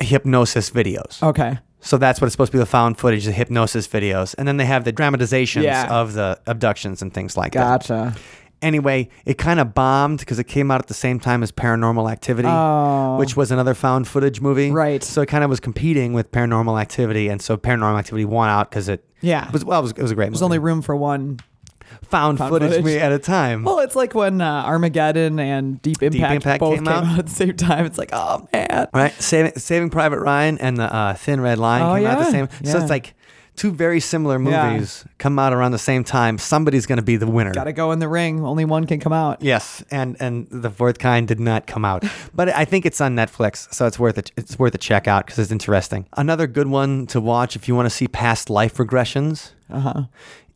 hypnosis videos. Okay. So that's what it's supposed to be the found footage, the hypnosis videos. And then they have the dramatizations Yeah. of the abductions and things like that. Gotcha. Anyway, it kind of bombed because it came out at the same time as Paranormal Activity. Oh. which was another found footage movie. Right. So it kind of was competing with Paranormal Activity, and so Paranormal Activity won out because it Yeah. was well, it was, it was a great There's only room for one. found, found footage, footage. movie at a time. Well, it's like when uh, Armageddon and Deep Impact, Impact both came came, out. out. at the same time. It's like, oh man. right? Saving, Saving Private Ryan and the uh, Thin Red Line Oh, came out at the yeah. same. So it's like two very similar Yeah. movies come out around the same time. Somebody's going to be the winner. Got to go in the ring. Only one can come out. Yes, and and the fourth kind did not come out, but I think it's on Netflix, so it's worth it. It's worth a check out because it's interesting. Another good one to watch if you want to see past life regressions Uh huh.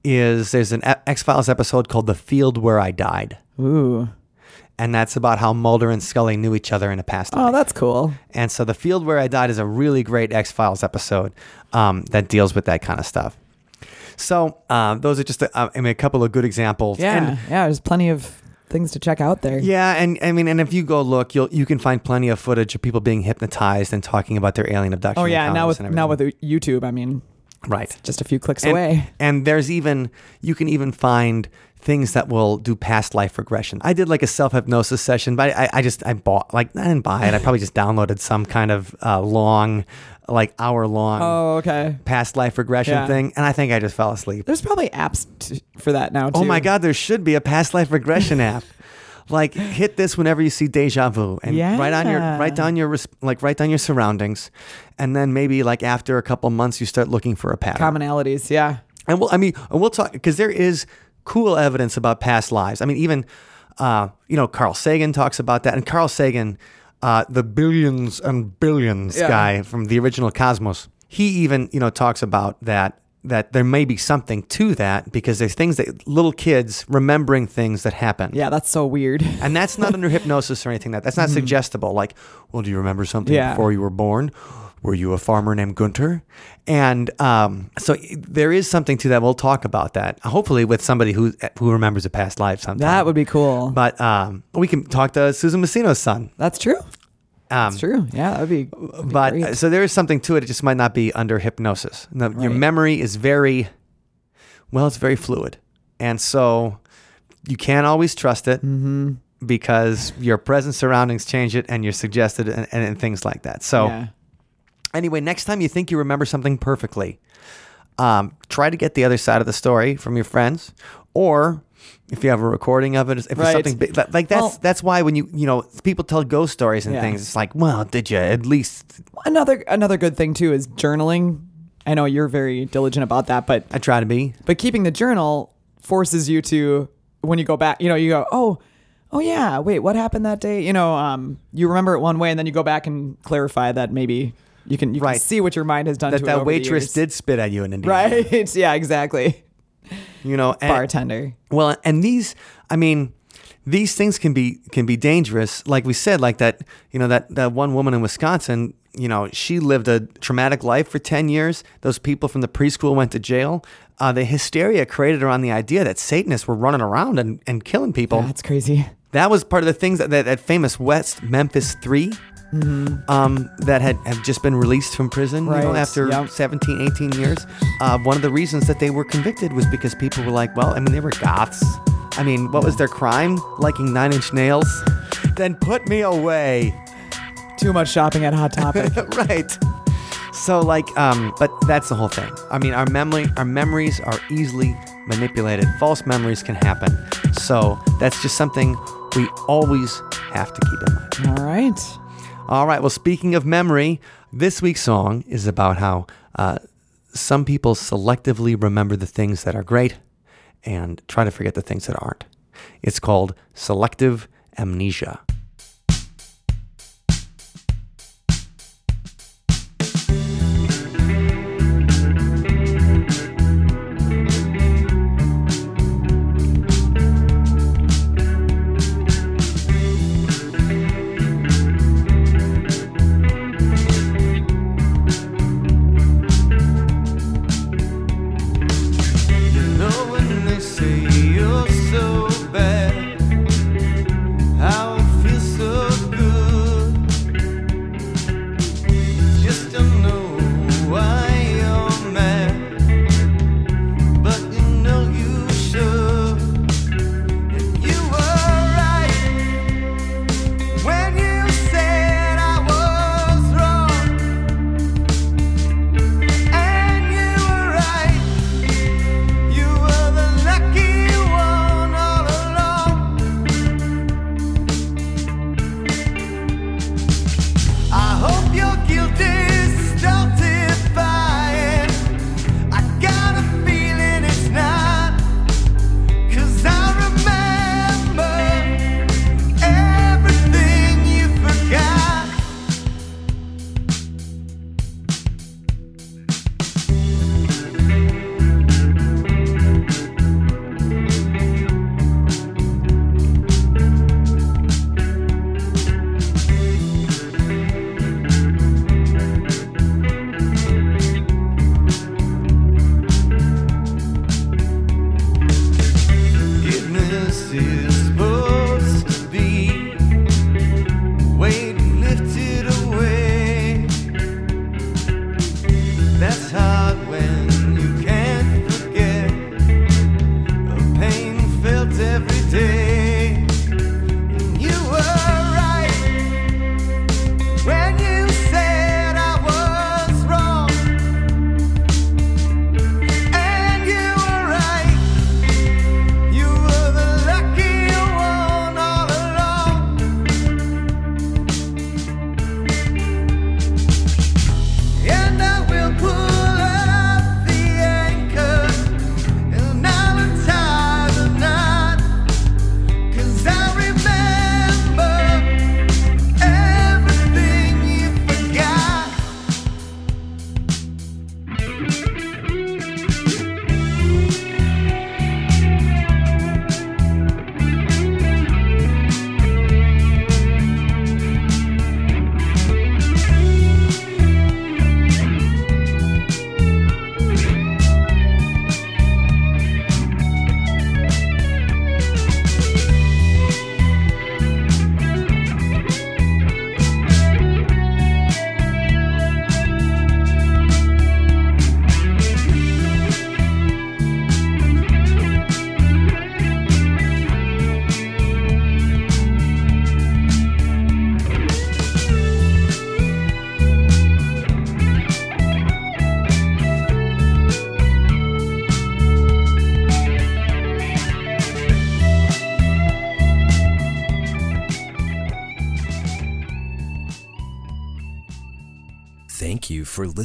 is there's an X Files episode called "The Field Where I Died," Ooh. And that's about how Mulder and Scully knew each other in a past Oh, life. that's cool. And so, "The Field Where I Died" is a really great X Files episode um, that deals with that kind of stuff. So uh, those are just a, I mean a couple of good examples. Yeah. And yeah. There's plenty of things to check out there. Yeah, and I mean, and if you go look, you'll you can find plenty of footage of people being hypnotized and talking about their alien abduction. Oh yeah. Now with now with YouTube, I mean, right, just a few clicks and, away. and there's even you can even find things that will do past life regression. I did like a self hypnosis session, but I, I just I bought like I didn't buy it. I probably just downloaded some kind of uh, long, like hour long Oh, okay. past life regression Yeah. thing, and I think I just fell asleep. There's probably apps t- for that now too. Oh my God, there should be a past life regression app. Like hit this whenever you see deja vu and write on your write down your like write down your surroundings, and then maybe like after a couple months you start looking for a pattern. Commonalities. Yeah. And we'll I mean we'll talk because there is cool evidence about past lives. I mean even Uh, you know, Carl Sagan talks about that, and Carl Sagan, uh, the billions and billions Yeah. guy from the original Cosmos, he even you know talks about that that there may be something to that because there's things that little kids remembering things that happen. Yeah, that's so weird. And that's not under hypnosis or anything. That that's not suggestible. Like, well, do you remember something Mm-hmm. Yeah. before you were born? Were you a farmer named Gunter? And um, so there is something to that. We'll talk about that. Hopefully, with somebody who who remembers a past life sometime. That would be cool. But um, we can talk to Susan Messino's son. That's true. Um, That's true. Yeah, that would be. that'd be but great. so there is something to it. It just might not be under hypnosis. No, Your memory is very, well, it's very fluid, and so you can't always trust it Mm-hmm. because your present surroundings change it, and you're suggested, and, and, and things like that. So yeah. anyway, next time you think you remember something perfectly, um, try to get the other side of the story from your friends, or if you have a recording of it, if it's Right. something big, like that's Well- that's why when you you know people tell ghost stories and Yeah. things, it's like, well, did you at least? Another another good thing too is journaling. I know you're very diligent about that, but I try to be. but keeping the journal forces you to when you go back. You know, you go, oh, oh yeah, wait, what happened that day? You know, um, you remember it one way, and then you go back and clarify that maybe you can you Right. can see what your mind has done that to it that waitress did spit at you in Indiana. Right. yeah. Exactly. You know, and, Bartender. well, and these, I mean, these things can be can be dangerous. Like we said, like that, you know, that that one woman in Wisconsin, you know, she lived a traumatic life for ten years. Those people from the preschool went to jail. Uh, the hysteria created around the idea that Satanists were running around and, and killing people. That's crazy. That was part of the things that that, that famous West Memphis 3 um, that had, had just been released from prison you know, Mm-hmm. After yep. 17, 18 years. Uh, one of the reasons that they were convicted was because people were like, well, I mean, they were goths. I mean, what was their crime? Liking Nine Inch Nails? Then put me away. Too much shopping at Hot Topic. right. So like, um, but that's the whole thing. I mean, our memory, our memories are easily manipulated. False memories can happen. So that's just something we always have to keep in mind. All right. All right. Well, speaking of memory, this week's song is about how uh, some people selectively remember the things that are great and try to forget the things that aren't. It's called selective amnesia.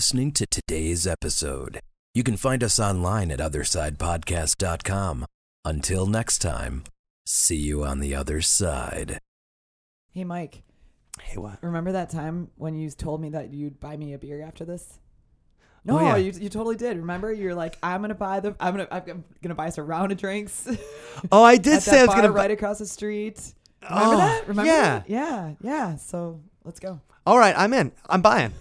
Listening to today's episode. You can find us online at OthersidePodcast.com. Until next time, see you on the other side. Hey, Mike, Hey, what? remember that time when you told me that you'd buy me a beer after this? Oh, no, Oh, yeah. you, you totally did. Remember, you're like, I'm gonna buy the, I'm gonna, I'm gonna buy us a round of drinks Oh, I did say that I was gonna. bu- right across the street. Remember Oh, that? Remember yeah. that? Yeah, yeah. So let's go. All right, I'm in. I'm buying.